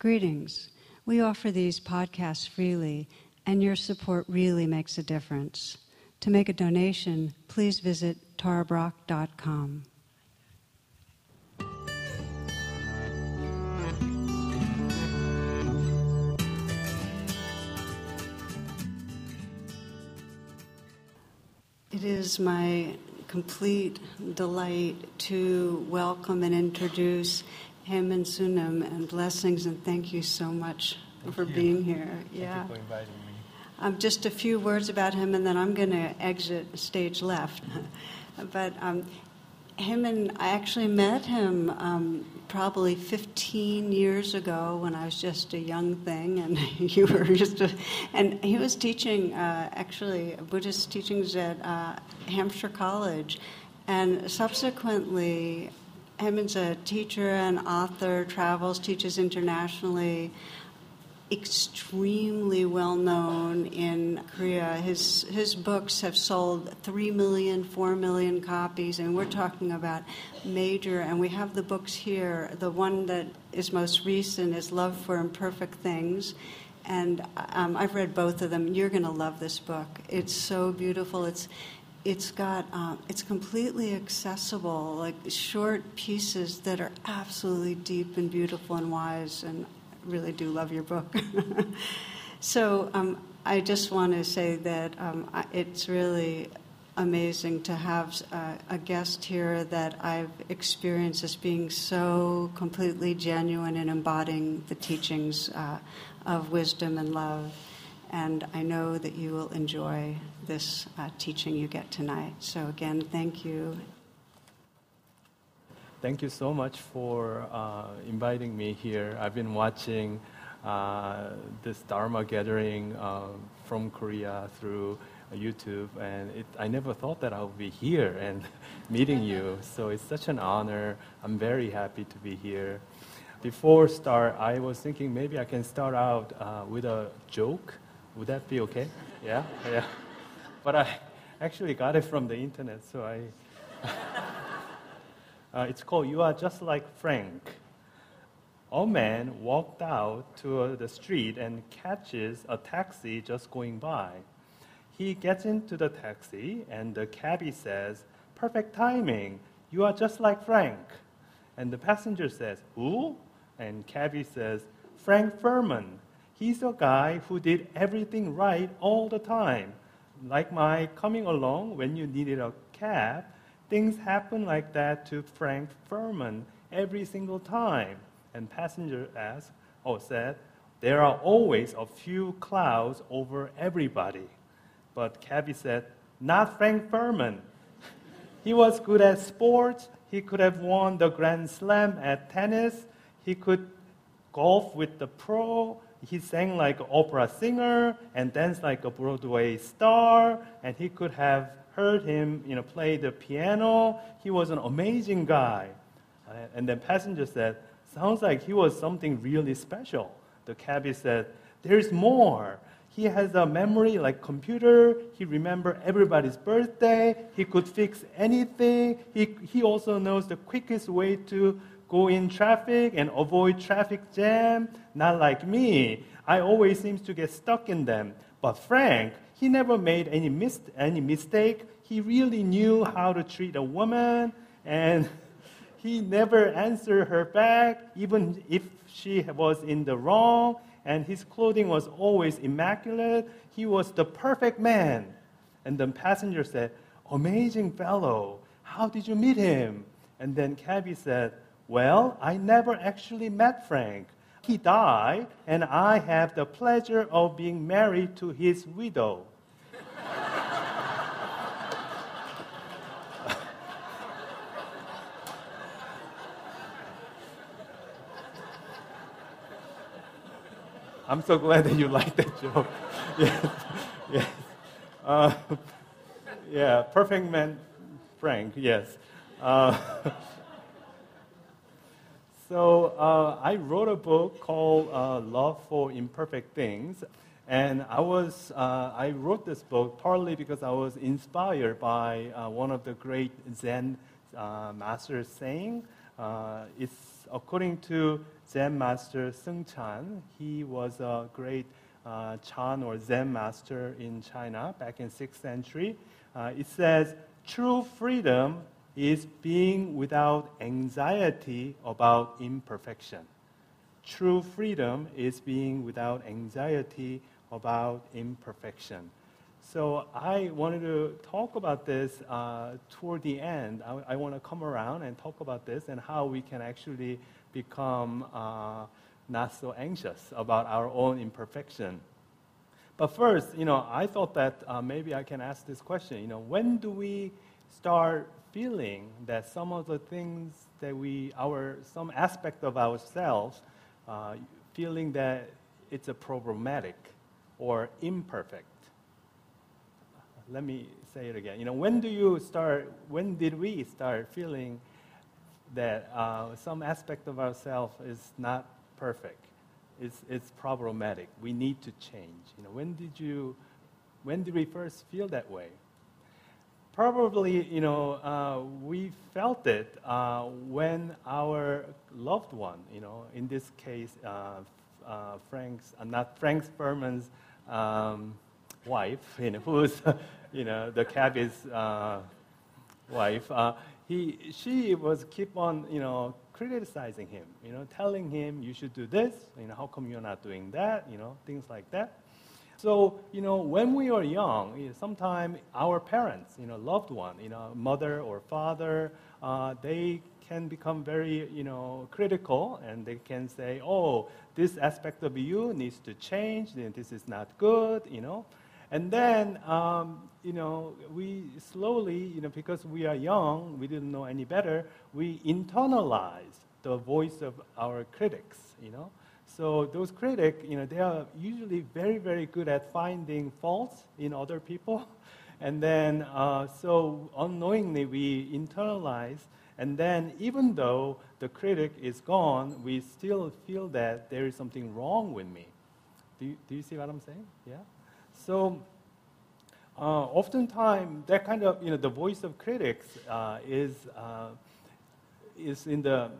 Greetings. We offer these podcasts freely, and your support really makes a difference. To make a donation, please visit tarabrach.com. It is my complete delight to welcome and introduce Haemin Sunim and blessings and thank you so much Thank for you. being here. Thank yeah. you for inviting me. Um, just a few words about him, and then I'm going to exit stage left. but um, him and I actually met him um, probably 15 years ago when I was just a young thing, and you were just a, and he was teaching uh, actually Buddhist teachings at uh, Hampshire College, and subsequently. Haemin's a teacher and author, travels, teaches internationally extremely well known in Korea. His his books have sold 3 million, 4 million copies, and we're talking about major. And we have the books here. The one that is most recent is Love for Imperfect Things. And um, I've read both of them. You're going to love this book. It's so beautiful. It's it's got um, it's completely accessible, like short pieces that are absolutely deep and beautiful and wise. And really do love your book. so um, I just want to say that um, it's really amazing to have uh, a guest here that I've experienced as being so completely genuine in embodying the teachings uh, of wisdom and love. And I know that you will enjoy this uh, teaching you get tonight. So, again, thank you. Thank you so much for uh, inviting me here. I've been watching uh, this Dharma gathering uh, from Korea through YouTube, and it, I never thought that I would be here and meeting you. So it's such an honor. I'm very happy to be here. Before start, I was thinking maybe I can start out uh, with a joke. Would that be okay? Yeah, yeah. But I actually got it from the internet, so I. Uh, it's called You Are Just Like Frank. A man walked out to the street and catches a taxi just going by. He gets into the taxi, and the cabbie says, Perfect timing. You are just like Frank. And the passenger says, Who? And cabbie says, Frank Furman. He's a guy who did everything right all the time. Like my coming along when you needed a cab, things happen like that to Frank Furman every single time. And passenger asked, or oh, said, there are always a few clouds over everybody. But Cabby said, not Frank Furman. he was good at sports. He could have won the Grand Slam at tennis. He could golf with the pro. He sang like an opera singer and danced like a Broadway star. And he could have heard him you know, play the piano. He was an amazing guy. Uh, and then passenger said, sounds like he was something really special. The cabbie said, there's more. He has a memory like computer. He remember everybody's birthday. He could fix anything. He, he also knows the quickest way to go in traffic and avoid traffic jam. Not like me. I always seems to get stuck in them. But Frank, he never made any, mis- any mistake. He really knew how to treat a woman, and he never answered her back, even if she was in the wrong, and his clothing was always immaculate. He was the perfect man. And the passenger said, Amazing fellow, how did you meet him? And then Cabby said, Well, I never actually met Frank. He died, and I have the pleasure of being married to his widow. I'm so glad that you like that joke. yes, yes. Uh, yeah, perfect man, Frank, yes. Uh, so uh, I wrote a book called uh, Love for Imperfect Things. And I, was, uh, I wrote this book partly because I was inspired by uh, one of the great Zen masters saying. it's according to Zen master Seung Chan, he was a great uh, Chan or Zen master in China back in 6th century. Uh, it says, true freedom is being without anxiety about imperfection. True freedom is being without anxiety about imperfection. So I wanted to talk about this uh, toward the end. I, I want to come around and talk about this and how we can actually become uh, not so anxious about our own imperfection. But first, you know, I thought that uh, maybe I can ask this question. You know, when do we start feeling that some of the things that we, our, some aspect of ourselves, uh, feeling that it's a problematic or imperfect? let me say it again. You know, when do you start, when did we start feeling that uh, some aspect of ourselves is not perfect? It's, it's problematic. We need to change. You know, when did you, when did we first feel that way? Probably, you know, uh, we felt it uh, when our loved one, you know, in this case, uh, uh, Frank's, uh, not Frank Furman's um, wife, you know, who's you know, the cabbie's uh, wife, he, she was keep on, you know, criticizing him, you know, telling him you should do this, you know, how come you're not doing that, you know, things like that. So, you know, when we are young, you know, sometimes our parents, you know, loved one, you know, mother or father, uh, they can become very, you know, critical and they can say, oh, this aspect of you needs to change, this is not good, you know. And then, um, you know, we slowly, you know, because we are young, we didn't know any better, we internalize the voice of our critics, you know. So those critics, you know, they are usually very, very good at finding faults in other people. And then, uh, so unknowingly, we internalize. And then, even though the critic is gone, we still feel that there is something wrong with me. Do you, do you see what I'm saying? Yeah? So uh, oftentimes that kind of, you know, the voice of critics uh, is, uh, is in the,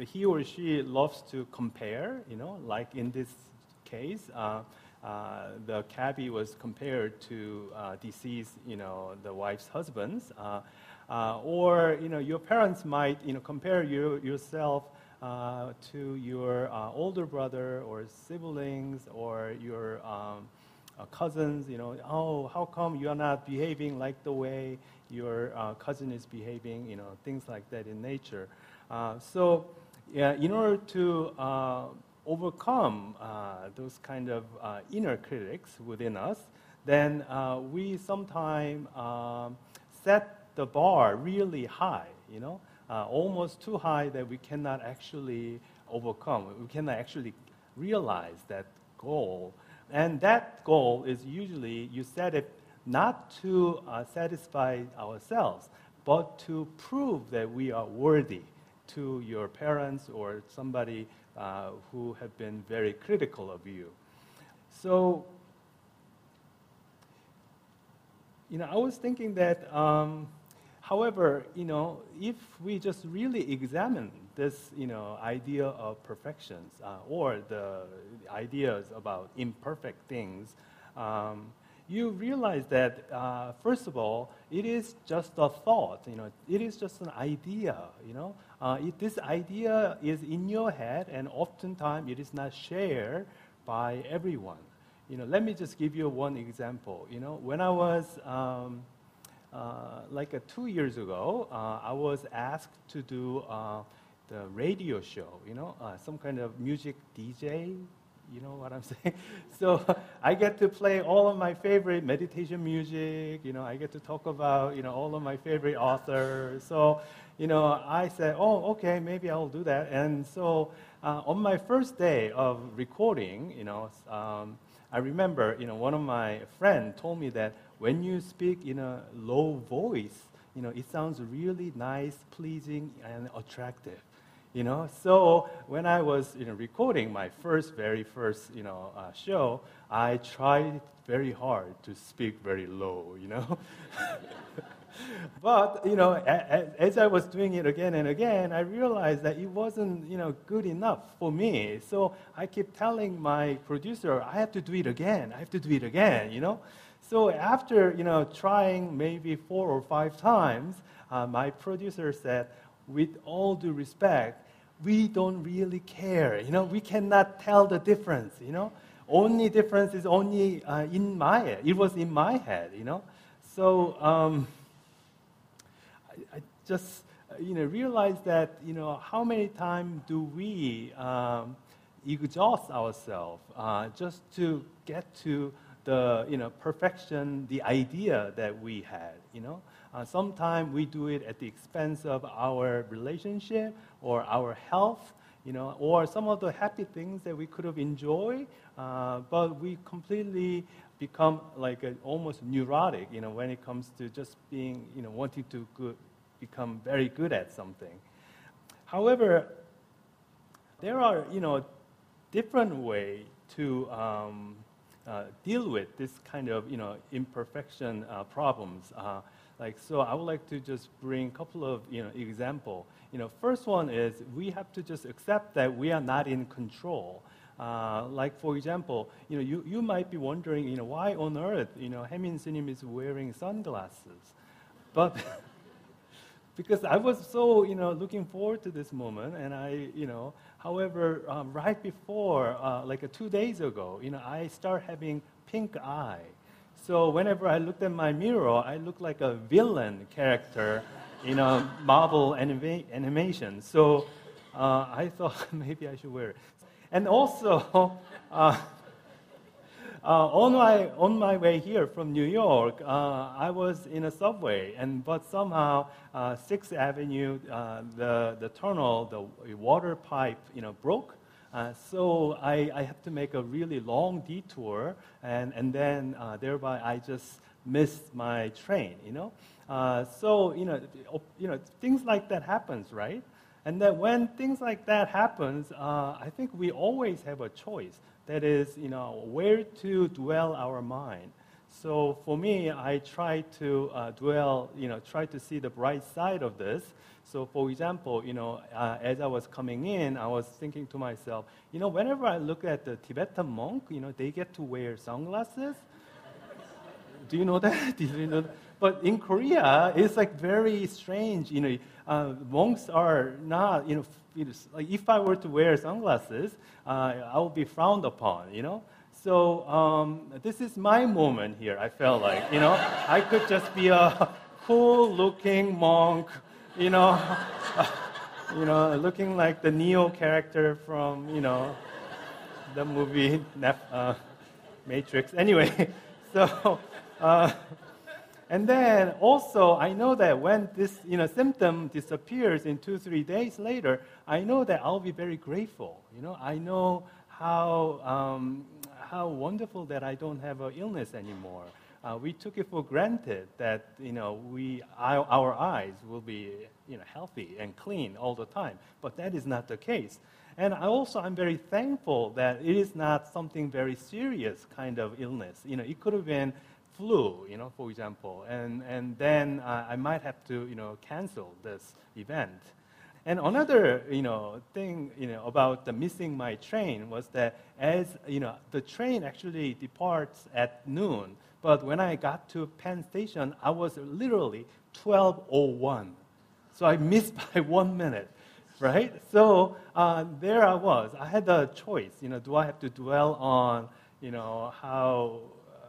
he or she loves to compare, you know, like in this case, uh, uh, the cabbie was compared to uh, deceased, you know, the wife's husbands. or, you know, your parents might, you know, compare you, yourself to your older brother or siblings or your um, uh, cousins, you know, oh, how come you are not behaving like the way your uh, cousin is behaving, you know, things like that in nature. Uh, so, yeah, in order to uh, overcome uh, those kind of uh, inner critics within us, then we sometimes um, set the bar really high, you know, almost too high that we cannot actually overcome. We cannot actually realize that goal and that goal is usually you set it not to uh, satisfy ourselves, but to prove that we are worthy to your parents or somebody uh, who have been very critical of you. So, you know, I was thinking that, um, however, you know, if we just really examine this you know, idea of perfections uh, or the ideas about imperfect things, um, you realize that, uh, first of all, it is just a thought, you know, it is just an idea, you know. Uh, it, this idea is in your head, and oftentimes it is not shared by everyone. You know, let me just give you one example. You know, when I was um, uh, like two years ago, uh, I was asked to do uh, the radio show, you know, uh, some kind of music DJ, you know what I'm saying? So I get to play all of my favorite meditation music, you know, I get to talk about, you know, all of my favorite authors. So, you know, I said, oh, okay, maybe I'll do that. And so uh, on my first day of recording, you know, um, I remember, you know, one of my friends told me that when you speak in a low voice, you know, it sounds really nice, pleasing, and attractive you know so when i was you know recording my first very first you know uh, show i tried very hard to speak very low you know but you know, as I was doing it again and again, I realized that it wasn't you know good enough for me. So I keep telling my producer, I have to do it again. I have to do it again. You know. So after you know trying maybe four or five times, uh, my producer said, with all due respect, we don't really care. You know, we cannot tell the difference. You know, only difference is only uh, in my head. It was in my head. You know, so. Um, I, I just you know realized that you know how many times do we um, exhaust ourselves uh, just to get to the you know perfection, the idea that we had. You know, uh, sometimes we do it at the expense of our relationship or our health. You know, or some of the happy things that we could have enjoyed, uh, but we completely become like a, almost neurotic, you know, when it comes to just being, you know, wanting to good, become very good at something. However, there are, you know, different way to um, uh, deal with this kind of, you know, imperfection uh, problems. Like, so I would like to just bring a couple of, you know, example. You know, first one is we have to just accept that we are not in control. Uh, like for example, you know, you, you might be wondering, you know, why on earth, you know, Haemin Sunim is wearing sunglasses, but because I was so, you know, looking forward to this moment, and I, you know, however, um, right before, uh, like uh, two days ago, you know, I start having pink eye. So whenever I looked at my mirror, I looked like a villain character in a Marvel anima- animation. So uh, I thought maybe I should wear it. And also, uh, uh, on, my, on my way here from New York, uh, I was in a subway, and but somehow uh, Sixth Avenue, uh, the, the tunnel, the water pipe, you know, broke. Uh, so I, I had to make a really long detour, and, and then uh, thereby I just missed my train, you know. so, you know, you know, things like that happens, right? And that when things like that happens, uh, I think we always have a choice. That is, you know, where to dwell our mind. So for me, I try to uh, dwell, you know, try to see the bright side of this. So for example, you know, uh, as I was coming in, I was thinking to myself, you know, whenever I look at the Tibetan monk, you know, they get to wear sunglasses. Do you know that? You know? But in Korea, it's like very strange. You know, uh, monks are not, you know, you know, like if I were to wear sunglasses, uh, I would be frowned upon, you know. So um, this is my moment here. I felt like, you know, I could just be a cool-looking monk, you know, you know, looking like the Neo character from, you know, the movie uh, Matrix. Anyway, so. Uh, and then also, I know that when this you know, symptom disappears in two, three days later, I know that I'll be very grateful. You know, I know how, um, how wonderful that I don't have an illness anymore. Uh, we took it for granted that you know, we, our, our eyes will be you know, healthy and clean all the time, but that is not the case. And I also, I'm very thankful that it is not something very serious kind of illness. You know, it could have been flu, you know, for example, and, and then uh, I might have to, you know, cancel this event. And another, you know, thing, you know, about the missing my train was that as, you know, the train actually departs at noon, but when I got to Penn Station, I was literally 12:01, so I missed by one minute, right? So uh, there I was. I had the choice, you know, do I have to dwell on, you know, how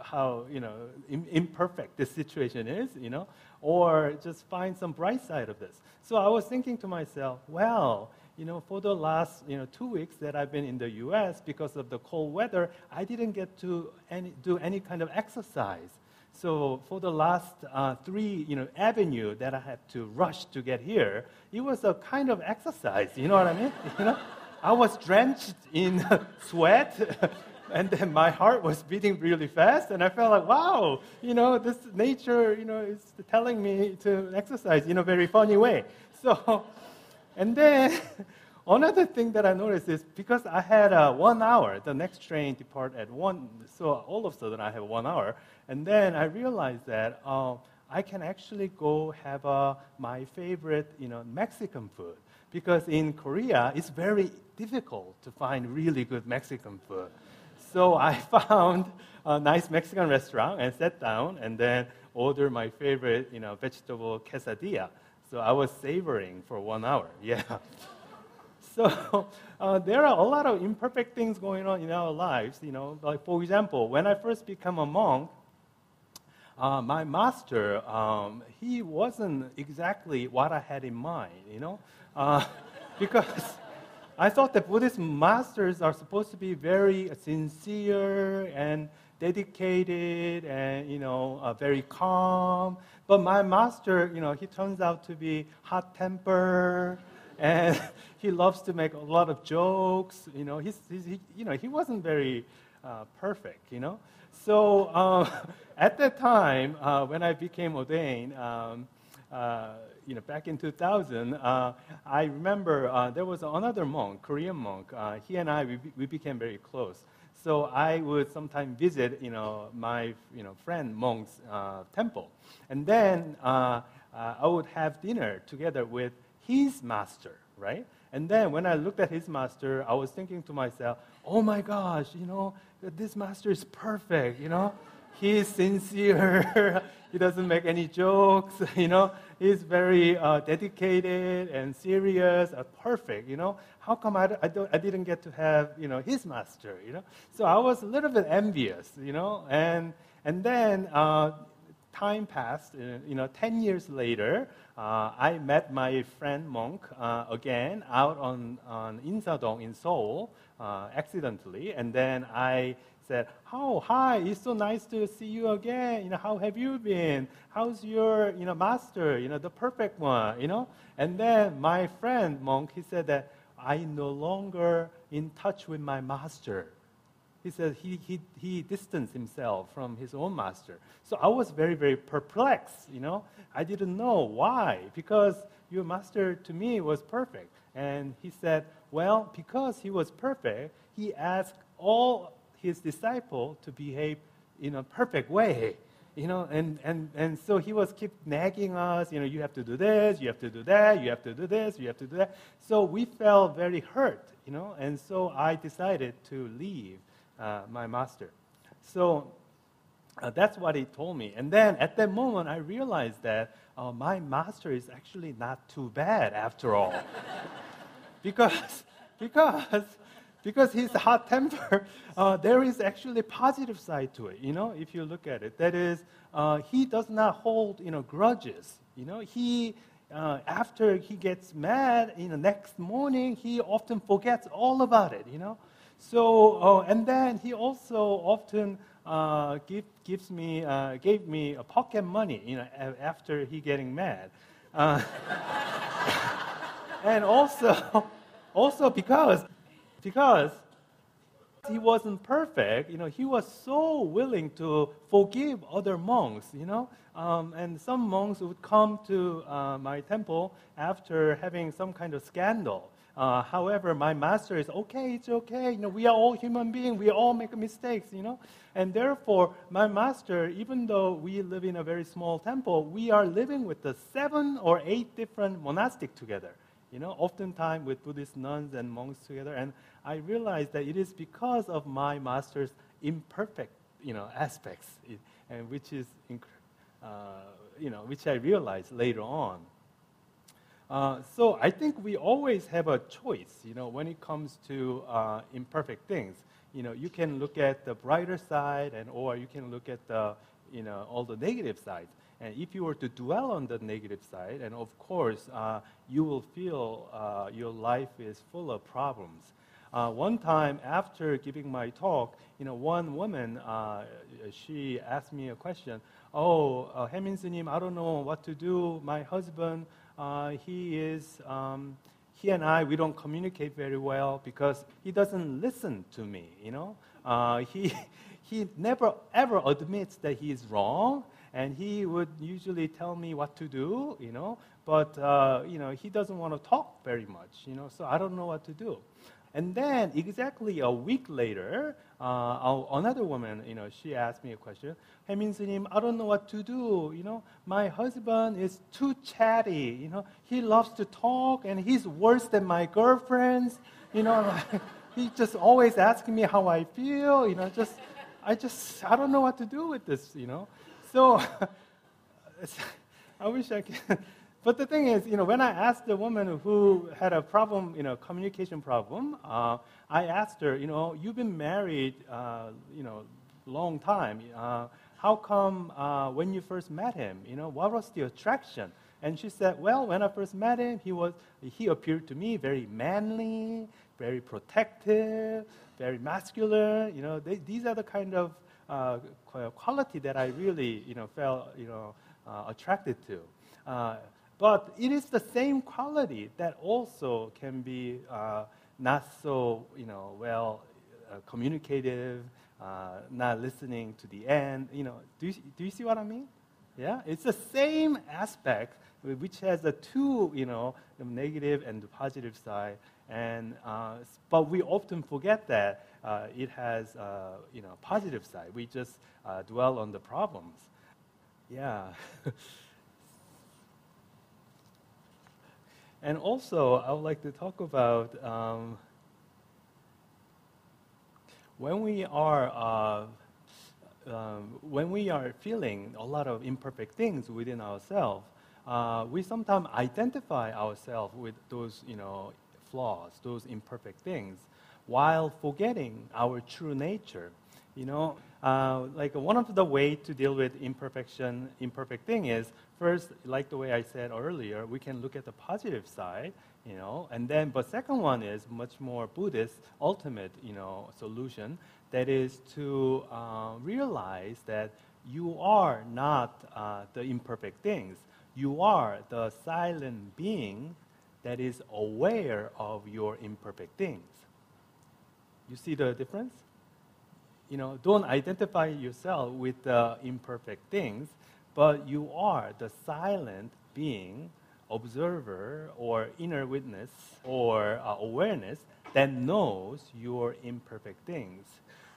how you know imperfect this situation is, you know, or just find some bright side of this. So I was thinking to myself, well, you know, for the last you know two weeks that I've been in the U.S. because of the cold weather, I didn't get to any, do any kind of exercise. So for the last uh, three, you know, avenue that I had to rush to get here, it was a kind of exercise. You know what I mean? You know, I was drenched in sweat. and then my heart was beating really fast, and I felt like, wow, you know, this nature, you know, is telling me to exercise in a very funny way. So, and then another thing that I noticed is because I had uh, one hour, the next train depart at one, so all of a sudden I have one hour, and then I realized that uh, I can actually go have uh, my favorite, you know, Mexican food. Because in Korea, it's very difficult to find really good Mexican food. So I found a nice Mexican restaurant and sat down and then ordered my favorite, you know, vegetable quesadilla. So I was savoring for one hour. Yeah. So uh, there are a lot of imperfect things going on in our lives. You know, like for example, when I first became a monk, uh, my master, um, he wasn't exactly what I had in mind, you know, uh, because I thought that Buddhist masters are supposed to be very sincere and dedicated and, you know, uh, very calm. But my master, you know, he turns out to be hot-tempered and he loves to make a lot of jokes. You know, he's, he's he, you know, he wasn't very uh, perfect, you know. So uh, at that time, uh, when I became ordained, um, uh, you know, back in 2000, uh, I remember uh, there was another monk, Korean monk. Uh, he and I, we, we became very close. So I would sometimes visit, you know, my, you know, friend monk's uh, temple, and then uh, uh, I would have dinner together with his master, right? And then when I looked at his master, I was thinking to myself, oh my gosh, you know, this master is perfect, you know. He's sincere. he doesn't make any jokes, you know. He's very uh, dedicated and serious, uh, perfect, you know. How come I, I, don't, I, didn't get to have, you know, his master, you know? So I was a little bit envious, you know. And, and then uh, time passed, uh, you know, 10 years later, uh, I met my friend Monk uh, again out on, on Insadong in Seoul uh, accidentally, and then I said, "Oh, hi! It's so nice to see you again. You know, how have you been? How's your, you know, master? You know, the perfect one. You know." And then my friend Monk, he said that I no longer in touch with my master he said he, he, he distanced himself from his own master. So I was very, very perplexed, you know. I didn't know why, because your master to me was perfect. And he said, well, because he was perfect, he asked all his disciple to behave in a perfect way. You know, and, and, and so he was keep nagging us, you know, you have to do this, you have to do that, you have to do this, you have to do that. So we felt very hurt, you know, and so I decided to leave uh, my master. So uh, that's what he told me. And then at that moment, I realized that uh, my master is actually not too bad after all. because, because, because he's hot tempered, uh, there is actually a positive side to it, you know, if you look at it. That is, uh, he does not hold, you know, grudges. You know, he, uh, after he gets mad, you know, next morning, he often forgets all about it, you know. So, uh, and then he also often uh, give, gives me, uh, gave me a pocket money, you know, after he getting mad. And also, also because, because he wasn't perfect, you know, he was so willing to forgive other monks, you know. Um, and some monks would come to uh, my temple after having some kind of scandal. Uh, however, my master is okay, it's okay. You know, we are all human beings. We all make mistakes. You know, and therefore, my master, even though we live in a very small temple, we are living with the seven or eight different monastic together. You know, oftentimes with Buddhist nuns and monks together. And I realized that it is because of my master's imperfect, you know, aspects, and which is, uh, you know, which I realized later on. Uh, so I think we always have a choice, you know, when it comes to uh, imperfect things. You know, you can look at the brighter side, and or you can look at the, you know, all the negative sides. And if you were to dwell on the negative side, and of course, uh, you will feel uh, your life is full of problems. Uh, one time after giving my talk, you know, one woman, she asked me a question. Oh, uh, Haemin I don't know what to do. My husband uh, he is, um, he and I, we don't communicate very well because he doesn't listen to me, you know. Uh, he, he never ever admits that he is wrong, and he would usually tell me what to do, you know, but, uh, you know, he doesn't want to talk very much, you know, so I don't know what to do. And then exactly a week later, uh, another woman, you know, she asked me a question. Haemin Sunim, I don't know what to do. You know, my husband is too chatty. You know, he loves to talk, and he's worse than my girlfriends. You know, he's just always asking me how I feel. You know, just I just I don't know what to do with this. You know, so I wish I could. But the thing is, you know, when I asked the woman who had a problem, you know, communication problem, uh, I asked her, you know, you've been married, uh, you know, long time. Uh, how come uh, when you first met him, you know, what was the attraction? And she said, well, when I first met him, he was, he appeared to me very manly, very protective, very masculine. You know, they, these are the kind of uh, quality that I really, you know, felt, you know, uh, attracted to. But it is the same quality that also can be uh, not so, you know, well uh, communicative, uh, not listening to the end. You know, do you, do you see what I mean? Yeah, it's the same aspect which has the two, you know, the negative and the positive side. And uh, but we often forget that uh, it has, uh, you know, positive side. We just dwell on the problems. Yeah. And also, I would like to talk about um, when we are uh, um, when we are feeling a lot of imperfect things within ourselves, uh, we sometimes identify ourselves with those you know flaws, those imperfect things, while forgetting our true nature. You know, uh, like one of the way to deal with imperfection, imperfect thing is first, like the way I said earlier, we can look at the positive side, you know, and then, but second one is much more Buddhist, ultimate, you know, solution. That is to uh, realize that you are not uh, the imperfect things. You are the silent being that is aware of your imperfect things. You see the difference? You know, don't identify yourself with the imperfect things but you are the silent being, observer, or inner witness, or uh, awareness that knows your imperfect things.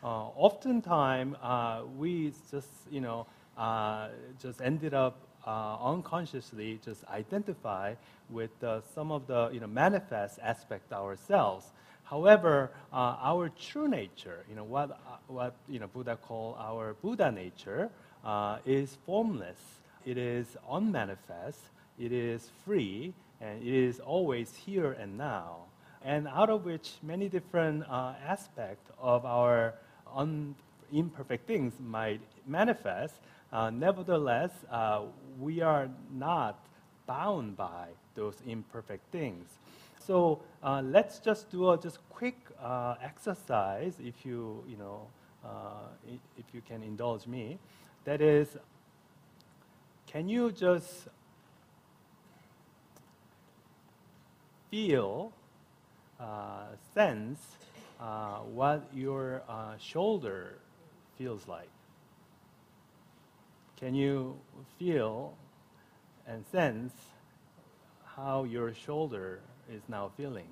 Uh, oftentimes, uh, we just, you know, uh, just ended up uh, unconsciously just identify with uh, some of the, you know, manifest aspect ourselves. However, our true nature, you know, what, what you know, Buddha call our Buddha nature, uh, is formless, it is unmanifest, it is free, and it is always here and now. And out of which many different uh, aspects of our un- imperfect things might manifest, uh, nevertheless, uh, we are not bound by those imperfect things. So uh, let's just do a just quick uh, exercise, if you you know, uh, if you can indulge me. That is, can you just feel, uh, sense uh, what your uh, shoulder feels like? Can you feel and sense how your shoulder is now feeling?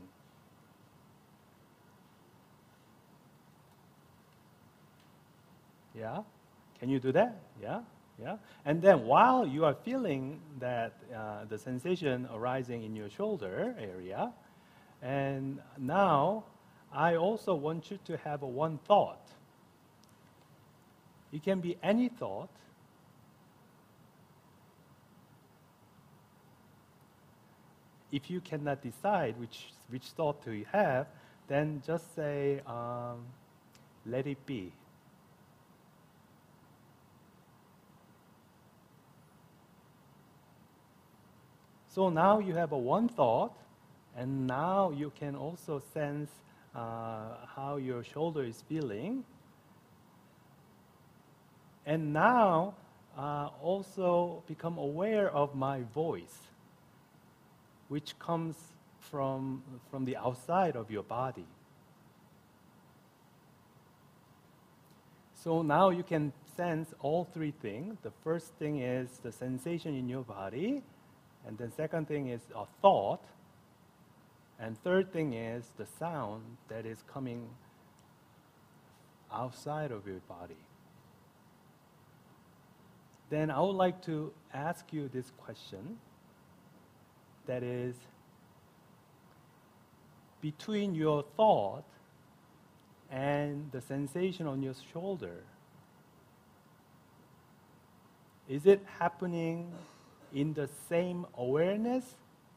Yeah? Can you do that? Yeah? Yeah? And then while you are feeling that uh, the sensation arising in your shoulder area, and now I also want you to have one thought. It can be any thought. If you cannot decide which, which thought to have, then just say, um, let it be. So now you have a one thought, and now you can also sense uh, how your shoulder is feeling. And now uh, also become aware of my voice, which comes from, from the outside of your body. So now you can sense all three things. The first thing is the sensation in your body, and the second thing is a thought, and third thing is the sound that is coming outside of your body. Then I would like to ask you this question that is between your thought and the sensation on your shoulder. Is it happening in the same awareness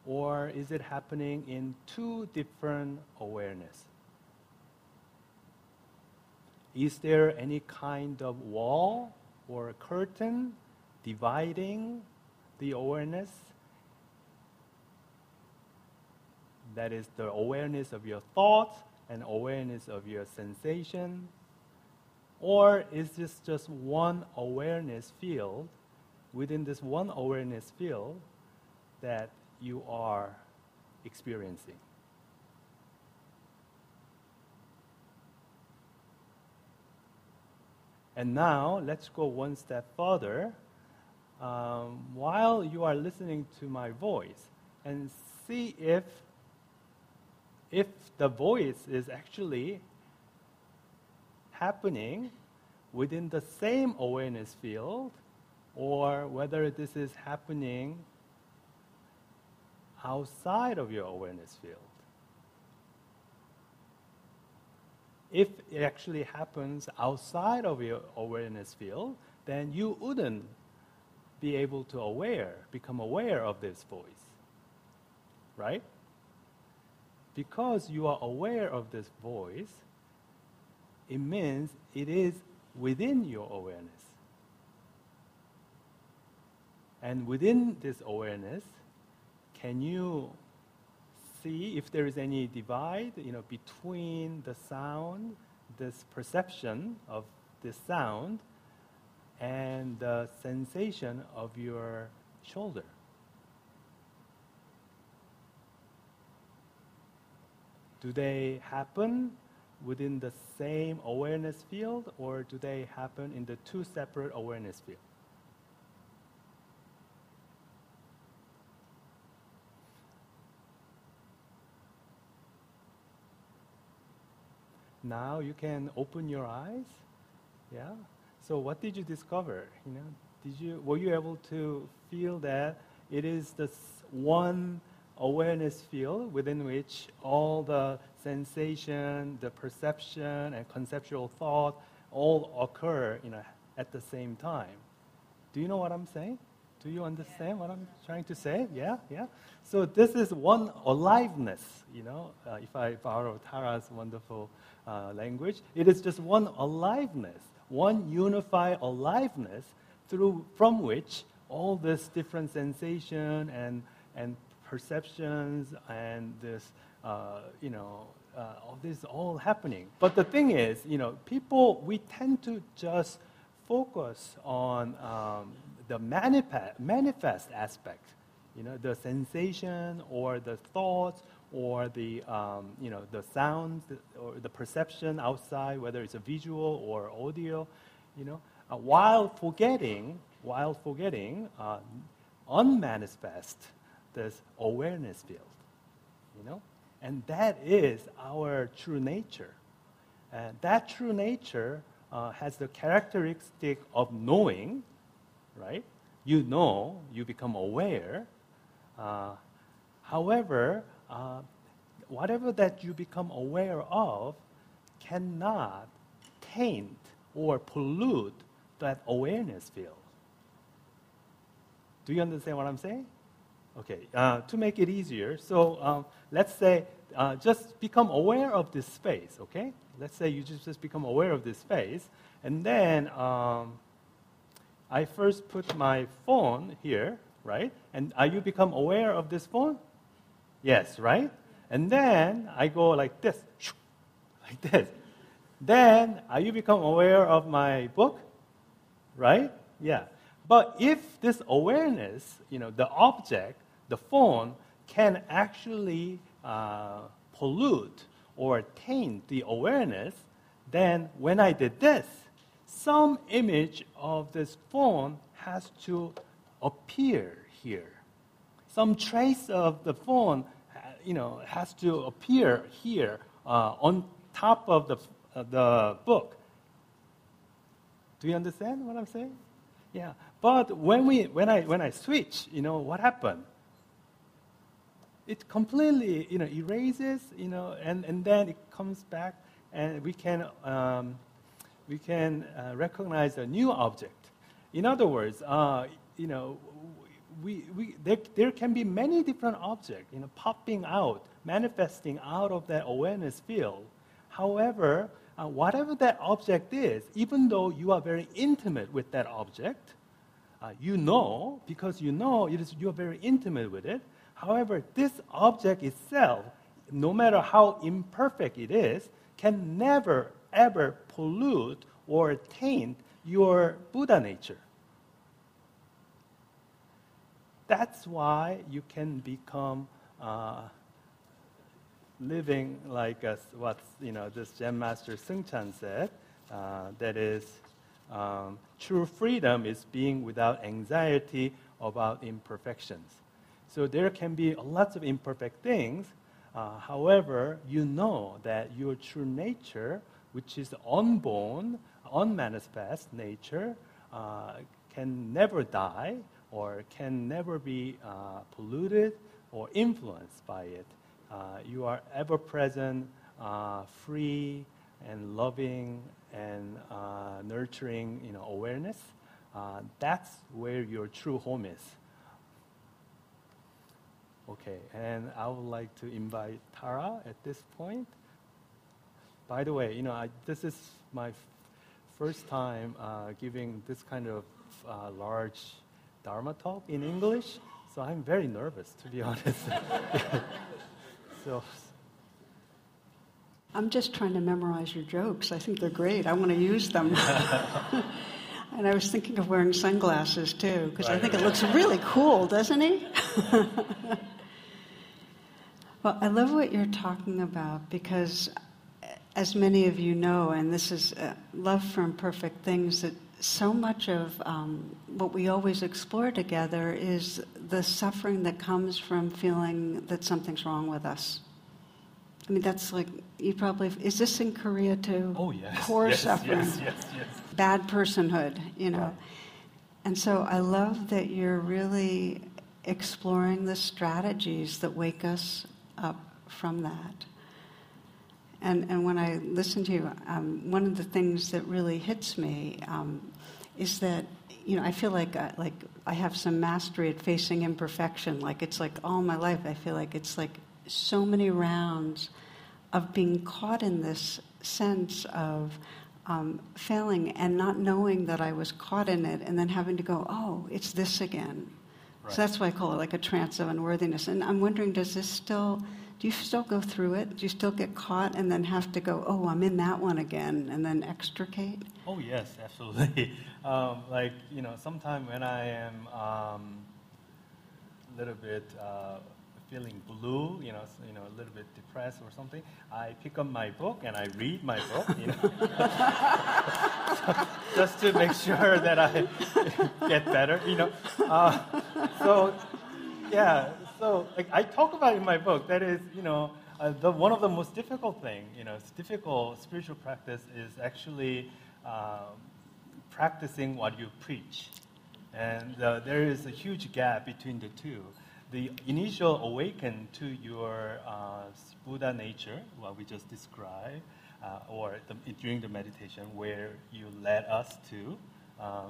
or is it happening in two different awareness? Is there any kind of wall or curtain dividing the awareness? That is the awareness of your thoughts and awareness of your sensation? Or is this just one awareness field? Within this one awareness field that you are experiencing. And now let's go one step further. Um, while you are listening to my voice, and see if if the voice is actually happening within the same awareness field, or whether this is happening outside of your awareness field. If it actually happens outside of your awareness field, then you wouldn't be able to aware, become aware of this voice. Right? Because you are aware of this voice, it means it is within your awareness. And within this awareness, can you see if there is any divide, you know, between the sound, this perception of this sound, and the sensation of your shoulder? Do they happen within the same awareness field, or do they happen in the two separate awareness fields? Now you can open your eyes. Yeah. So what did you discover? You know, did you were you able to feel that it is this one awareness field within which all the sensation, the perception, and conceptual thought all occur you know, at the same time. Do you know what I'm saying? Do you understand what I'm trying to say? Yeah, yeah. So this is one aliveness, you know, uh, if I borrow Tara's wonderful uh, language, it is just one aliveness, one unified aliveness through from which all this different sensation and, and perceptions and this, uh, you know, uh, all this all happening. But the thing is, you know, people, we tend to just focus on um, the manifest, manifest aspect, you know, the sensation or the thoughts or the, um, you know, the sounds or the perception outside, whether it's a visual or audio, you know, uh, while forgetting, while forgetting uh, unmanifest this awareness field, you know, and that is our true nature. And that true nature uh, has the characteristic of knowing, right? You know, you become aware. Uh, however, uh, whatever that you become aware of cannot taint or pollute that awareness field. Do you understand what I'm saying? Okay, uh, to make it easier, so um, let's say uh, just become aware of this space, okay? Let's say you just, just become aware of this space, and then um, I first put my phone here, right? And are you become aware of this phone? Yes, right? And then I go like this, like this. Then are you become aware of my book? Right? Yeah. But if this awareness, you know, the object, the phone, can actually uh, pollute or taint the awareness, then when I did this, some image of this phone has to appear here. Some trace of the phone, you know, has to appear here uh, on top of the, uh, the book. Do you understand what I'm saying? Yeah. But when, we, when, I, when I switch, you know, what happened? It completely, you know, erases, you know, and, and then it comes back and we can, um, we can uh, recognize a new object. In other words, uh, you know, we, we, there, there can be many different objects, you know, popping out, manifesting out of that awareness field. However, uh, whatever that object is, even though you are very intimate with that object, uh, you know, because you know it is, you're very intimate with it. However, this object itself, no matter how imperfect it is, can never, ever pollute or taint your Buddha nature. That's why you can become uh, living like a, what you know this Zen Master Seung Chan said. Uh, that is, um, true freedom is being without anxiety about imperfections. So there can be lots of imperfect things. Uh, however, you know that your true nature, which is unborn, unmanifest nature, uh, can never die or can never be uh, polluted or influenced by it. Uh, you are ever present, uh, free, and loving and uh, nurturing you know, awareness. That's where your true home is. Okay, and I would like to invite Tara at this point. By the way, you know, I, this is my f- first time uh, giving this kind of large Dharma talk in English, so I'm very nervous, to be honest. so. I'm just trying to memorize your jokes. I think they're great. I want to use them. and I was thinking of wearing sunglasses too, because right. I think it looks really cool, doesn't he? Well, I love what you're talking about because, as many of you know, and this is uh, love for imperfect things that so much of um, what we always explore together is the suffering that comes from feeling that something's wrong with us. I mean, that's like, you probably, is this in Korea too? Oh, yes. Core yes, suffering. Yes, yes, yes. Bad personhood, you know. Right. And so I love that you're really exploring the strategies that wake us up from that. And, and when I listen to you, um, one of the things that really hits me um, is that you know I feel like I, like I have some mastery at facing imperfection. Like it's like all my life, I feel like it's like so many rounds of being caught in this sense of um, failing and not knowing that I was caught in it, and then having to go, oh, it's this again. Right. So that's why I call it like a trance of unworthiness. And I'm wondering, does this still do you still go through it? Do you still get caught and then have to go, oh, I'm in that one again, and then extricate? Oh, yes, absolutely. Um, like, you know, sometime when I am um, a little bit uh, feeling blue, you know, you know, a little bit depressed or something, I pick up my book and I read my book, you know, just to make sure that I get better, you know. Uh, so, yeah, so like, I talk about in my book that is, you know, uh, the, one of the most difficult thing, you know, difficult spiritual practice is actually um, practicing what you preach. And uh, there is a huge gap between the two. The initial awaken to your uh, Buddha nature, what we just described, uh, or the, during the meditation where you led us to, uh,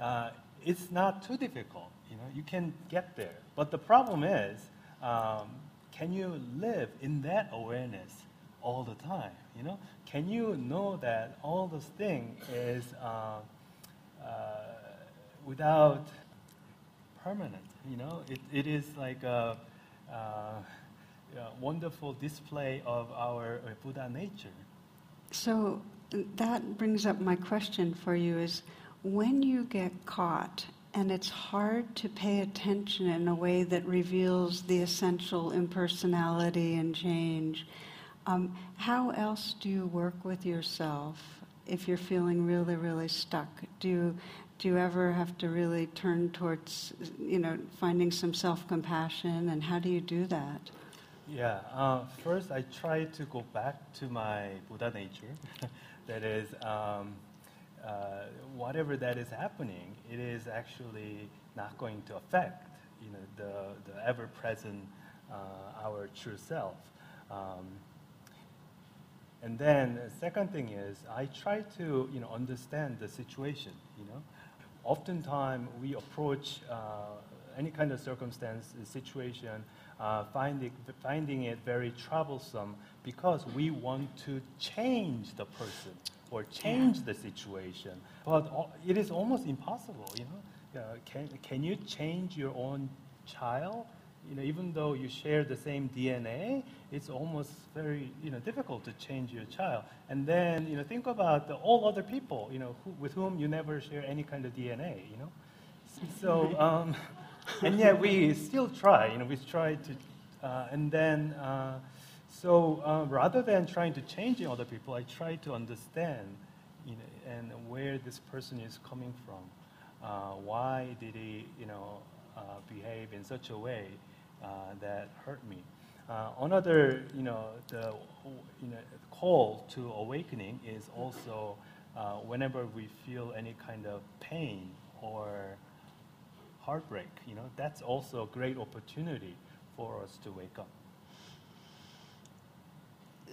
uh, it's not too difficult. You know, you can get there. But the problem is, um, can you live in that awareness all the time? You know, can you know that all those things is uh, uh, without permanent? You know, it, it is like a, a, wonderful display of our uh, Buddha nature. So that brings up my question for you: Is when you get caught and it's hard to pay attention in a way that reveals the essential impersonality and change. Um, how else do you work with yourself if you're feeling really, really stuck? Do you, do you ever have to really turn towards, you know, finding some self-compassion, and how do you do that? Yeah, uh, first I try to go back to my Buddha nature. that is, um, uh, whatever that is happening, it is actually not going to affect, you know, the, the ever-present, uh, our true self. Um, and then the second thing is I try to, you know, understand the situation, you know. Oftentimes we approach uh, any kind of circumstance, situation, uh, finding, finding it very troublesome because we want to change the person or change the situation. But it is almost impossible, you know. Uh, can, can you change your own child? You know, even though you share the same DNA, it's almost very, you know, difficult to change your child. And then, you know, think about the, all other people, you know, who, with whom you never share any kind of DNA, you know. So, um, and yet we still try, you know, we try to, uh, and then, uh, so uh, rather than trying to change other people, I try to understand, you know, and where this person is coming from. Uh, why did he, you know, uh, behave in such a way Uh, that hurt me? Uh, another, you know, the you know, call to awakening is also uh, whenever we feel any kind of pain or heartbreak, you know, that's also a great opportunity for us to wake up.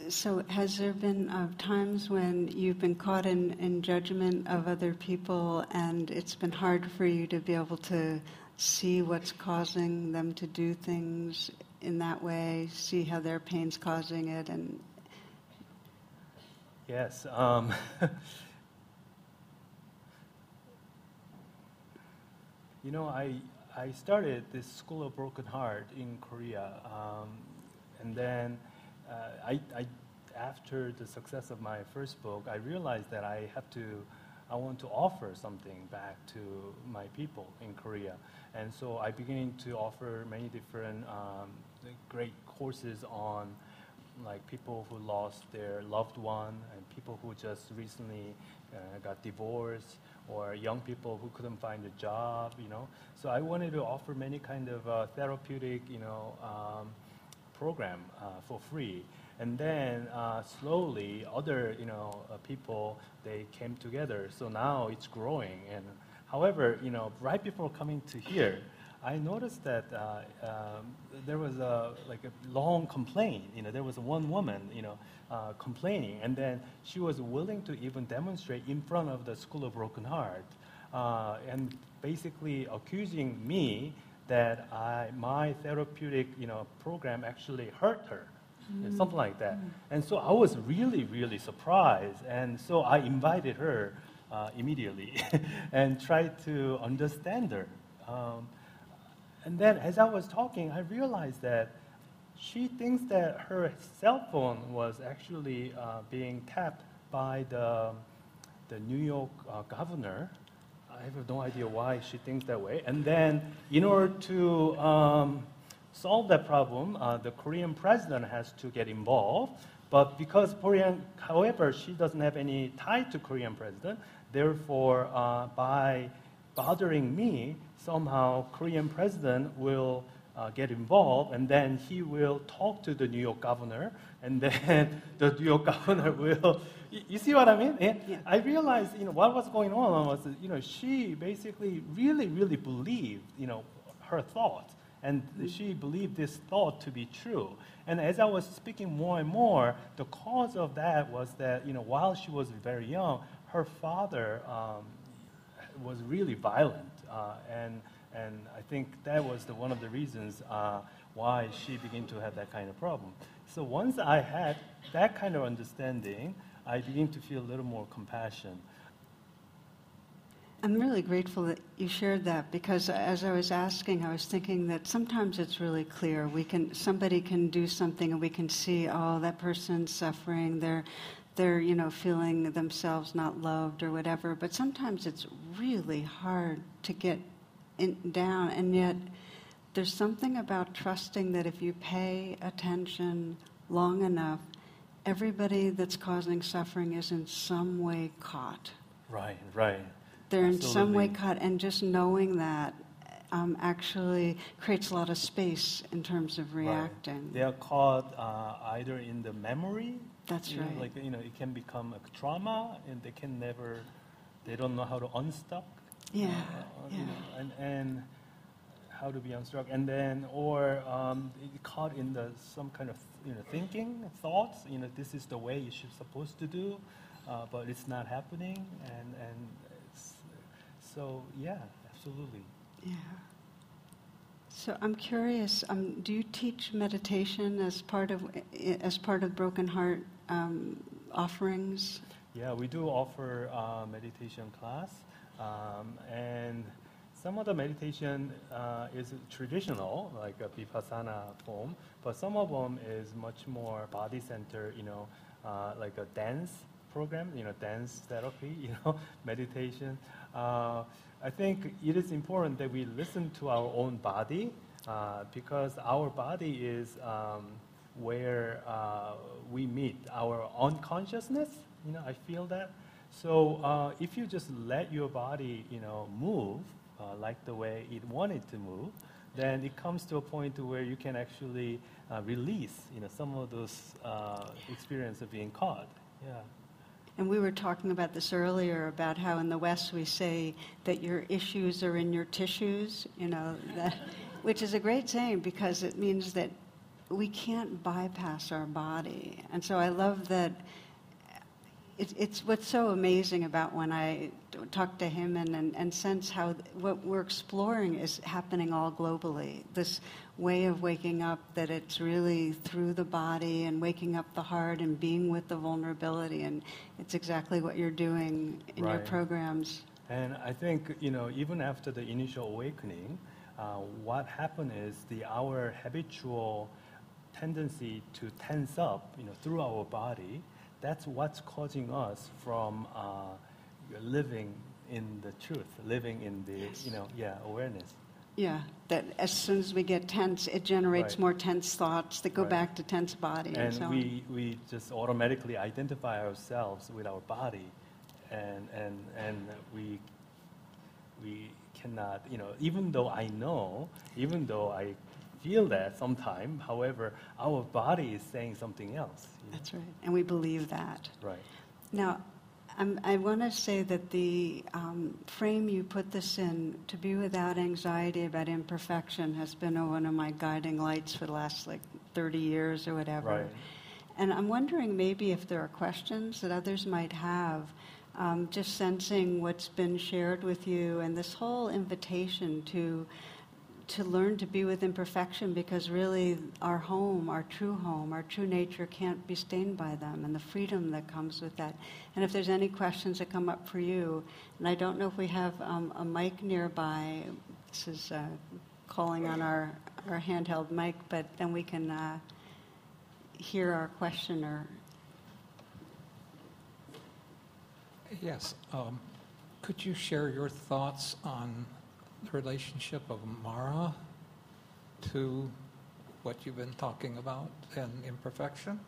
So, has there been uh, times when you've been caught in, in judgment of other people and it's been hard for you to be able to see what's causing them to do things in that way, see how their pain's causing it, and Yes. Um, You know, I, I started this School of Broken Heart in Korea, um, and then uh, I, I, after the success of my first book, I realized that I have to, I want to offer something back to my people in Korea, and so I began to offer many different um, great courses on like people who lost their loved one and people who just recently uh, got divorced or young people who couldn't find a job, you know. So I wanted to offer many kind of uh, therapeutic, you know, um, program uh, for free. And then uh, slowly, other, you know, uh, people they came together. So now it's growing. And however, you know, right before coming to here, I noticed that uh, um, there was a like a long complaint. You know, there was one woman, you know, uh, complaining, and then she was willing to even demonstrate in front of the School of Broken Heart, uh, and basically accusing me that I, my therapeutic, you know, program actually hurt her. Mm. Something like that. Mm. And so I was really, really surprised. And so I invited her uh, immediately and tried to understand her. Um, and then as I was talking, I realized that she thinks that her cell phone was actually uh, being tapped by the, the New York uh, governor. I have no idea why she thinks that way. And then, in order to um, solve that problem, uh, the Korean president has to get involved. But because Korean, however, she doesn't have any tie to Korean president, therefore, uh, by bothering me, somehow Korean president will uh, get involved, and then he will talk to the New York governor, and then the New York governor will. You, you see what I mean? Yeah. I realized, you know, what was going on was, you know, she basically really, really believed, you know, her thought, and she believed this thought to be true. And as I was speaking more and more, the cause of that was that, you know, while she was very young, her father um, was really violent, uh, and and I think that was the, one of the reasons uh, why she began to have that kind of problem. So once I had that kind of understanding, I began to feel a little more compassion. I'm really grateful that you shared that because as I was asking, I was thinking that sometimes it's really clear. We can somebody can do something and we can see, oh, that person's suffering. They're they're you know feeling themselves not loved or whatever. But sometimes it's really hard to get in, down, and yet there's something about trusting that if you pay attention long enough, everybody that's causing suffering is in some way caught. Right, right. They're in some way Absolutely. caught, and just knowing that um, actually creates a lot of space in terms of Right. reacting. They are caught uh, either in the memory. That's you know, right. Like you know, it can become a trauma, and they can never. They don't know how to unstuck. Yeah, uh, you yeah. know, and and how to be unstuck, and then or um, caught in the some kind of you know thinking thoughts. You know, this is the way you should supposed to do, uh, but it's not happening, and and so yeah, absolutely. Yeah. So I'm curious. Um, do you teach meditation as part of as part of Broken Heart um, offerings? Yeah, we do offer uh, meditation class, um, and some of the meditation uh, is traditional, like a vipassana form, but some of them is much more body center, you know, uh, like a dance program, you know, dance therapy, you know, meditation. Uh, I think it is important that we listen to our own body uh, because our body is um, where uh, we meet our unconsciousness. You know, I feel that. So uh, if you just let your body, you know, move uh, like the way it wanted to move, then it comes to a point where you can actually uh, release, you know, some of those uh, experience of being caught. Yeah. And we were talking about this earlier about how in the West we say that your issues are in your tissues, you know, that, which is a great saying because it means that we can't bypass our body. And so I love that it, it's what's so amazing about when I talk to him and, and, and sense how what we're exploring is happening all globally. This way of waking up, that it's really through the body and waking up the heart and being with the vulnerability. And it's exactly what you're doing in your programs. And I think, you know, even after the initial awakening, uh, what happened is the our habitual tendency to tense up, you know, through our body, that's what's causing us from uh, living in the truth, living in the, Yes. you know, yeah, awareness. Yeah, that as soon as we get tense, it generates Right. more tense thoughts that go Right. back to tense body and, And on. we, we just automatically identify ourselves with our body, and, and, and we, we cannot, you know, even though I know, even though I feel that sometime, however, our body is saying something else. you know? That's right. And we believe that. Right. Now, I'm, I want to say that the um, frame you put this in, to be without anxiety about imperfection, has been one of my guiding lights for the last like 30 years or whatever. Right. And I'm wondering maybe if there are questions that others might have, um, just sensing what's been shared with you and this whole invitation to to learn to be with imperfection because really our home, our true home, our true nature can't be stained by them and the freedom that comes with that. And if there's any questions that come up for you, and I don't know if we have um, a mic nearby, this is uh, calling on our, our handheld mic, but then we can uh, hear our questioner. Yes. Um, could you share your thoughts on the relationship of Mara to what you've been talking about and imperfection?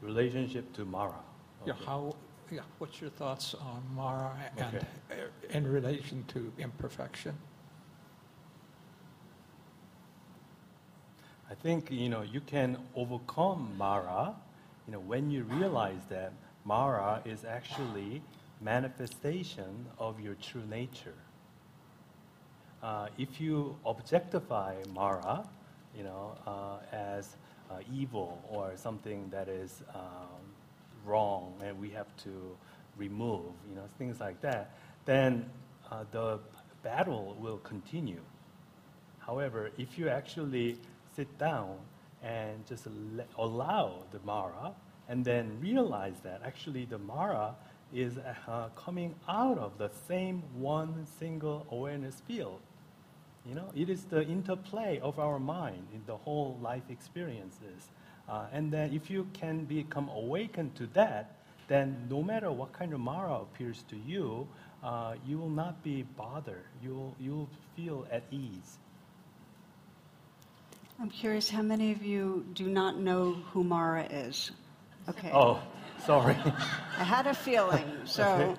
Relationship to Mara. Yeah, how, yeah, what's your thoughts on Mara and Okay. uh, in relation to imperfection? I think you know you can overcome Mara, you know, when you realize that Mara is actually manifestation of your true nature. Uh, if you objectify Mara, you know, uh, as uh, evil or something that is um, wrong and we have to remove, you know, things like that, then uh, the battle will continue. However, if you actually sit down and just allow the Mara and then realize that actually the Mara is uh, coming out of the same one single awareness field. You know, it is the interplay of our mind in the whole life experiences. Uh, and then if you can become awakened to that, then no matter what kind of Mara appears to you, uh, you will not be bothered. You'll, you'll feel at ease. I'm curious how many of you do not know who Mara is? Okay. Oh, sorry. I had a feeling, so.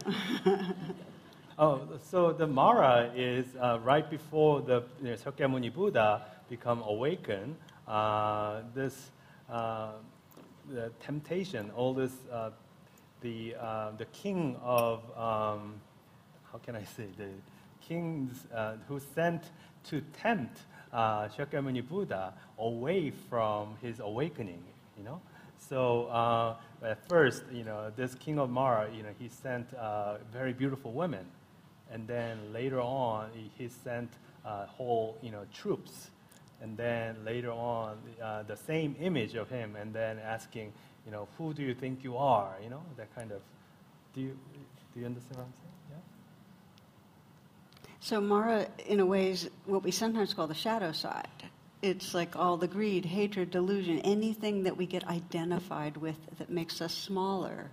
oh, so the Mara is uh, right before the you know, Shakyamuni Buddha become awakened. Uh, this uh, the temptation, all this, uh, the uh, the king of um, how can I say the kings uh, who sent to tempt uh, Shakyamuni Buddha away from his awakening, you know. So uh, at first, you know, this king of Mara, you know, he sent uh, very beautiful women, and then later on, he sent uh, whole, you know, troops, and then later on, uh, the same image of him, and then asking, you know, who do you think you are, you know, that kind of. Do you do you understand what I'm saying? So Mara, in a way, is what we sometimes call the shadow side. It's like all the greed, hatred, delusion, anything that we get identified with that makes us smaller.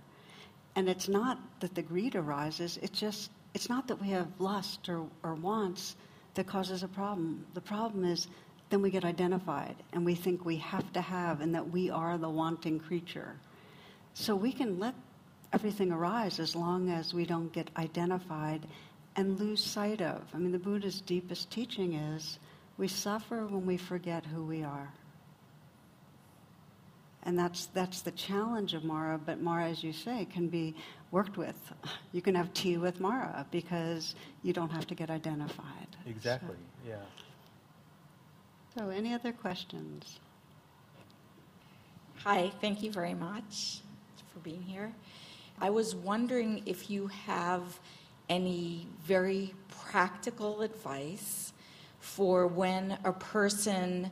And it's not that the greed arises, it's just, it's not that we have lust or, or wants that causes a problem. The problem is then we get identified and we think we have to have and that we are the wanting creature. So we can let everything arise as long as we don't get identified and lose sight of. I mean, the Buddha's deepest teaching is we suffer when we forget who we are. And that's, that's the challenge of Mara, but Mara, as you say, can be worked with. You can have tea with Mara because you don't have to get identified. Exactly, so. yeah. So, any other questions? Hi, thank you very much for being here. I was wondering if you have any very practical advice for when a person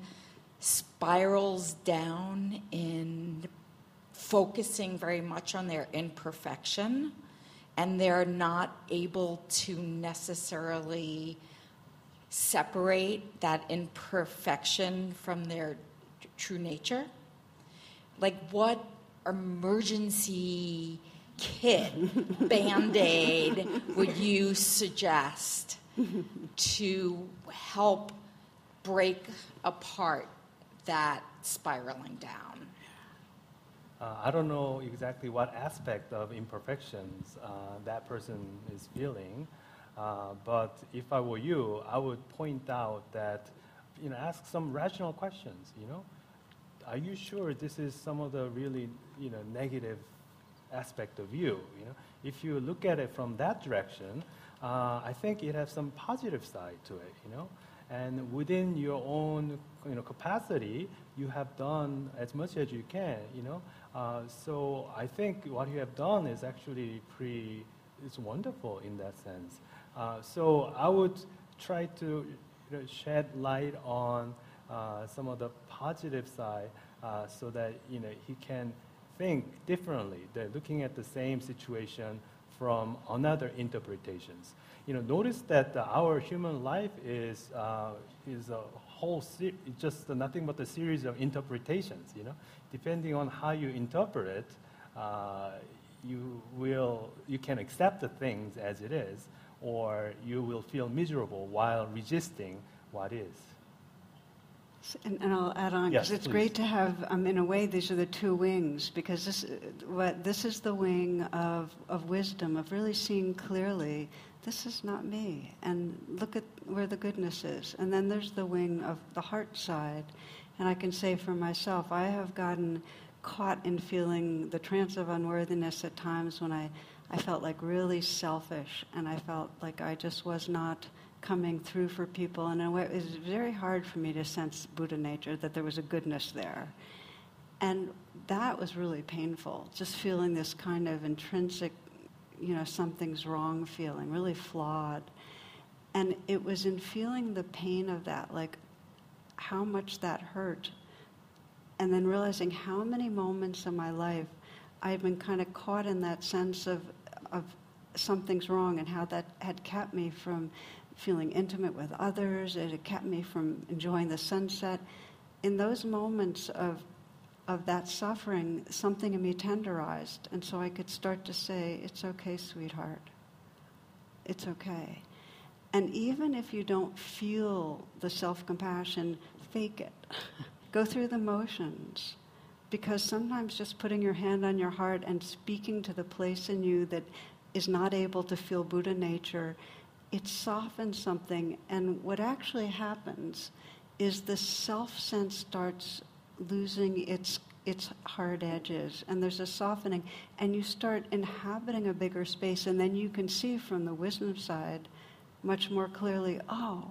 spirals down in focusing very much on their imperfection and they're not able to necessarily separate that imperfection from their true nature? Like, what emergency kit, band aid would you suggest to help break apart that spiraling down? Uh, I don't know exactly what aspect of imperfections uh, that person is feeling, uh, but if I were you, I would point out that, you know, ask some rational questions. You know, are you sure this is some of the really, you know, negative aspect of you. You know, if you look at it from that direction, uh, I think it has some positive side to it. You know, and within your own you know capacity, you have done as much as you can. You know, uh, so I think what you have done is actually pretty. It's wonderful in that sense. Uh, so I would try to you know, shed light on uh, some of the positive side uh, so that you know he can think differently. They're looking at the same situation from another interpretations. You know, notice that our human life is, uh, is a whole, se- just nothing but a series of interpretations, you know. Depending on how you interpret it, uh, you will, you can accept the things as it is, or you will feel miserable while resisting what is. And, and, I'll add on because yes, it's please. great to have. Um, in a way, these are the two wings because this, what this is the wing of of wisdom of really seeing clearly. This is not me, and look at where the goodness is. And then there's the wing of the heart side, and I can say for myself, I have gotten caught in feeling the trance of unworthiness at times when I, I felt like really selfish, and I felt like I just was not coming through for people. And in a way, it was very hard for me to sense Buddha nature, that there was a goodness there. And that was really painful, just feeling this kind of intrinsic, you know, something's wrong feeling, really flawed. And it was in feeling the pain of that, like how much that hurt, and then realizing how many moments in my life I've been kind of caught in that sense of, of something's wrong and how that had kept me from feeling intimate with others. It kept me from enjoying the sunset. In those moments of, of that suffering, something in me tenderized. And so I could start to say, It's okay, sweetheart. It's okay. And even if you don't feel the self compassion, fake it. Go through the motions. Because sometimes just putting your hand on your heart and speaking to the place in you that is not able to feel Buddha nature, it softens something. And what actually happens is the self sense starts losing its its hard edges and there's a softening and you start inhabiting a bigger space and then you can see from the wisdom side much more clearly oh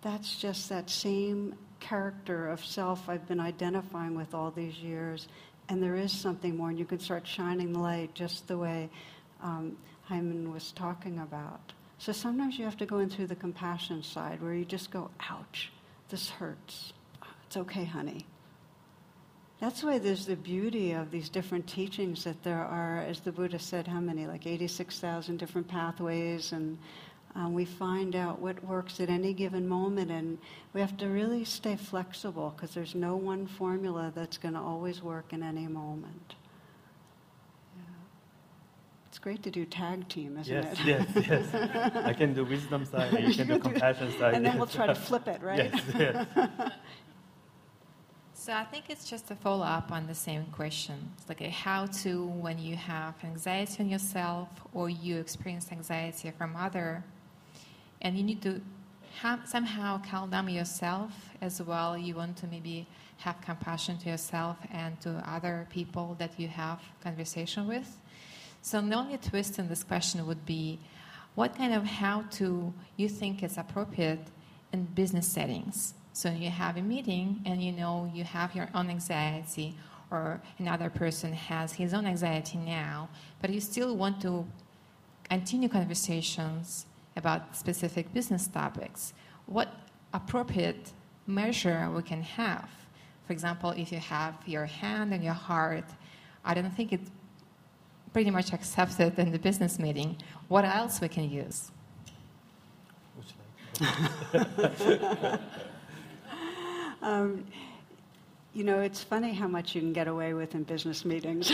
that's just that same character of self I've been identifying with all these years and there is something more and you can start shining the light just the way um, Haemin was talking about so sometimes you have to go in through the compassion side where you just go ouch this hurts it's okay honey that's why there's the beauty of these different teachings that there are, as the Buddha said, how many? Like 86,000 different pathways, and um, we find out what works at any given moment, and we have to really stay flexible because there's no one formula that's going to always work in any moment. Yeah. It's great to do tag team, isn't yes, it? yes, yes. yes. I can do wisdom side, you can do compassion side. and then we'll try to flip it, right? Yes, yes. So I think it's just a follow up on the same question. It's like a how to when you have anxiety on yourself or you experience anxiety from other, and you need to have, somehow calm down yourself as well. You want to maybe have compassion to yourself and to other people that you have conversation with. So the only twist in this question would be, what kind of how to you think is appropriate in business settings? So you have a meeting and you know you have your own anxiety or another person has his own anxiety now, but you still want to continue conversations about specific business topics. What appropriate measure we can have? For example, if you have your hand and your heart, I don't think it's pretty much accepted in the business meeting. What else we can use? Um, you know, it's funny how much you can get away with in business meetings.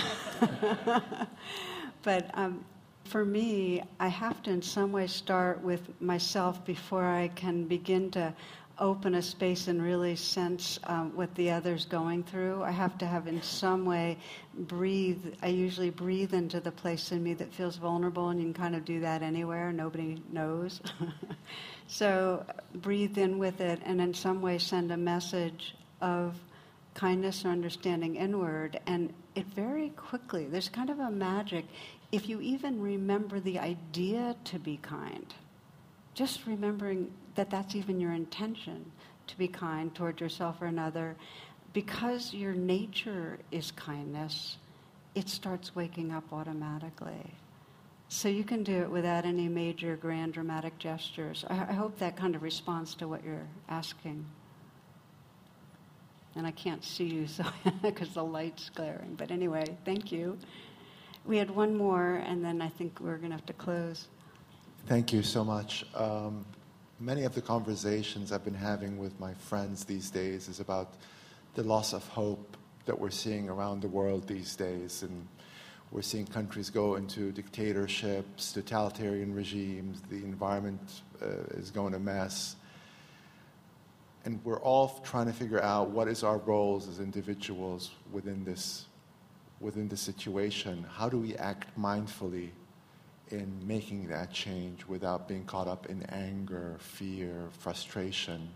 but um, for me, I have to, in some way, start with myself before I can begin to open a space and really sense um, what the other's going through. I have to have, in some way, breathe. I usually breathe into the place in me that feels vulnerable, and you can kind of do that anywhere. Nobody knows. so breathe in with it, and in some way, send a message of kindness or understanding inward. And it very quickly, there's kind of a magic. If you even remember the idea to be kind, just remembering that that's even your intention to be kind toward yourself or another, because your nature is kindness, it starts waking up automatically. So you can do it without any major grand dramatic gestures. I, I hope that kind of responds to what you're asking. And I can't see you so because the light's glaring. But anyway, thank you. We had one more, and then I think we're going to have to close. Thank you so much. Um, many of the conversations I've been having with my friends these days is about the loss of hope that we're seeing around the world these days. And we're seeing countries go into dictatorships, totalitarian regimes, the environment uh, is going to mess. And we're all trying to figure out what is our roles as individuals within this, within this situation. How do we act mindfully in making that change without being caught up in anger, fear, frustration,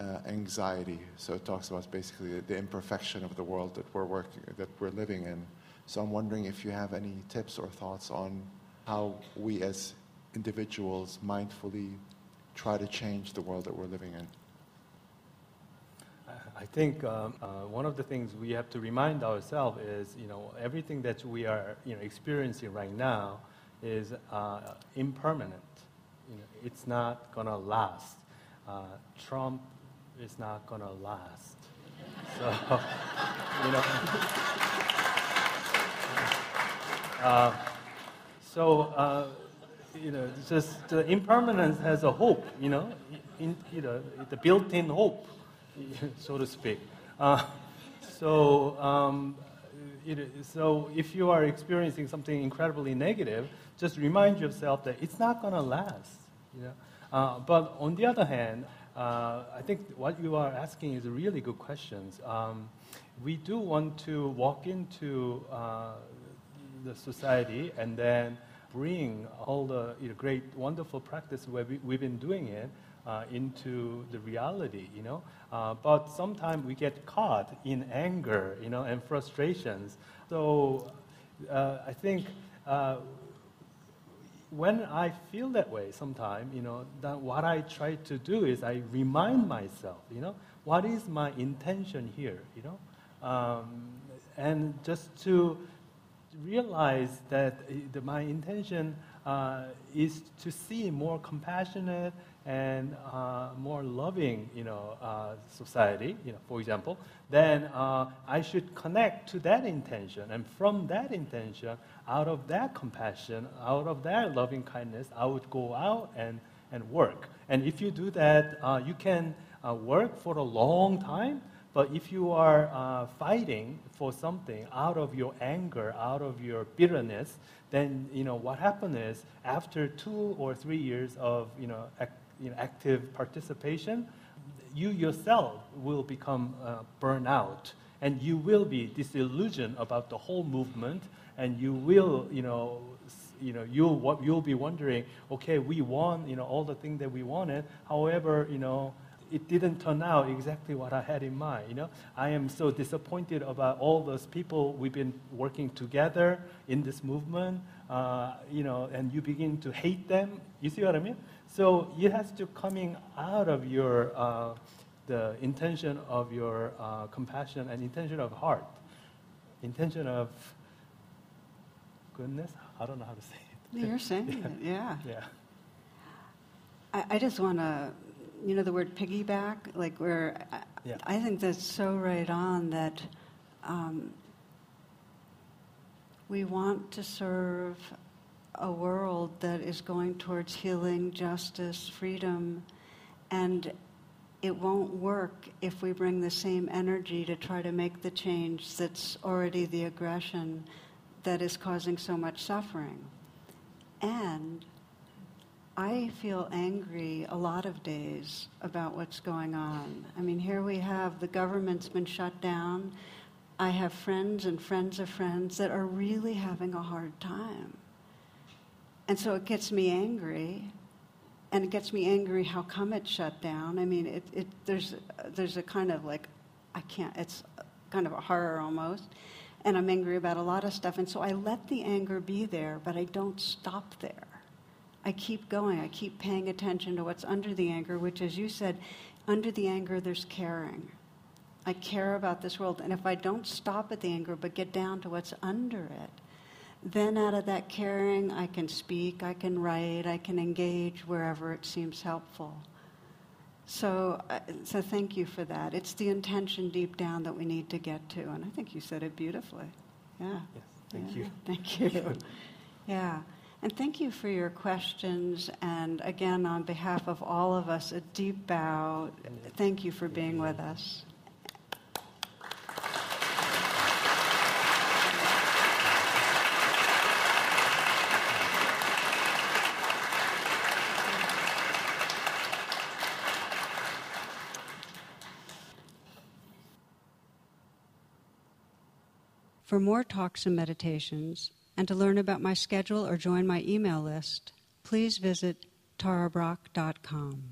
uh, anxiety. So it talks about basically the, imperfection of the world that we're working, that we're living in. So I'm wondering if you have any tips or thoughts on how we as individuals mindfully try to change the world that we're living in. I think um, uh, one of the things we have to remind ourselves is, you know, everything that we are, you know, experiencing right now is uh, impermanent. You know, it's not going to last. Uh, Trump is not going to last. So, you know. Uh, so, uh, you know, just the impermanence has a hope, you know, in, you know, the built-in hope, so to speak. Uh, so, um, know, so if you are experiencing something incredibly negative, just remind yourself that it's not going to last. You know? Uh, but on the other hand, uh, I think what you are asking is a really good questions. Um, we do want to walk into uh, the society and then bring all the you know, great, wonderful practice where we, we've been doing it uh, into the reality, you know. Uh, but sometimes we get caught in anger, you know, and frustrations. So uh, I think when I feel that way sometimes, you know, that what I try to do is I remind myself, you know, what is my intention here, you know, um, and just to realize that uh, my intention uh, is to see more compassionate and uh, more loving, you know, uh, society, you know, for example, then uh, I should connect to that intention. And from that intention, out of that compassion, out of that loving kindness, I would go out and, and work. And if you do that, uh, you can uh, work for a long time. But if you are uh, fighting for something out of your anger, out of your bitterness, then you know what happens is after two or three years of you know you know, active participation, you yourself will become uh, burned out and you will be disillusioned about the whole movement and you will, you know, you know, you'll, you'll be wondering, okay, we won, you know, all the things that we wanted. However, you know, it didn't turn out exactly what I had in mind. You know, I am so disappointed about all those people we've been working together in this movement. Uh, you know, and you begin to hate them. You see what I mean? So it has to coming out of your uh, the intention of your uh, compassion and intention of heart, intention of goodness. I don't know how to say it. You're saying yeah. it, yeah. Yeah. I, I just want to, you know, the word piggyback, like where I, Yeah. I think that's so right on that um, we want to serve a world that is going towards healing, justice, freedom, and it won't work if we bring the same energy to try to make the change that's already the aggression that is causing so much suffering. And I feel angry a lot of days about what's going on. I mean, here we have the government's been shut down. I have friends and friends of friends that are really having a hard time. And so it gets me angry. And it gets me angry how come it shut down. I mean, it, it, there's, there's a kind of like, I can't, it's kind of a horror almost. And I'm angry about a lot of stuff. And so I let the anger be there, but I don't stop there. I keep going. I keep paying attention to what's under the anger, which, as you said, under the anger, there's caring. I care about this world. And if I don't stop at the anger, but get down to what's under it, then out of that caring, I can speak, I can write, I can engage wherever it seems helpful. So, uh, so thank you for that. It's the intention deep down that we need to get to, and I think you said it beautifully. Yeah. Yes. Thank Yeah. you. Thank you. yeah. And thank you for your questions. And again, on behalf of all of us, a deep bow. Thank you for being with us. For more talks and meditations, and to learn about my schedule or join my email list, please visit tarabrach.com.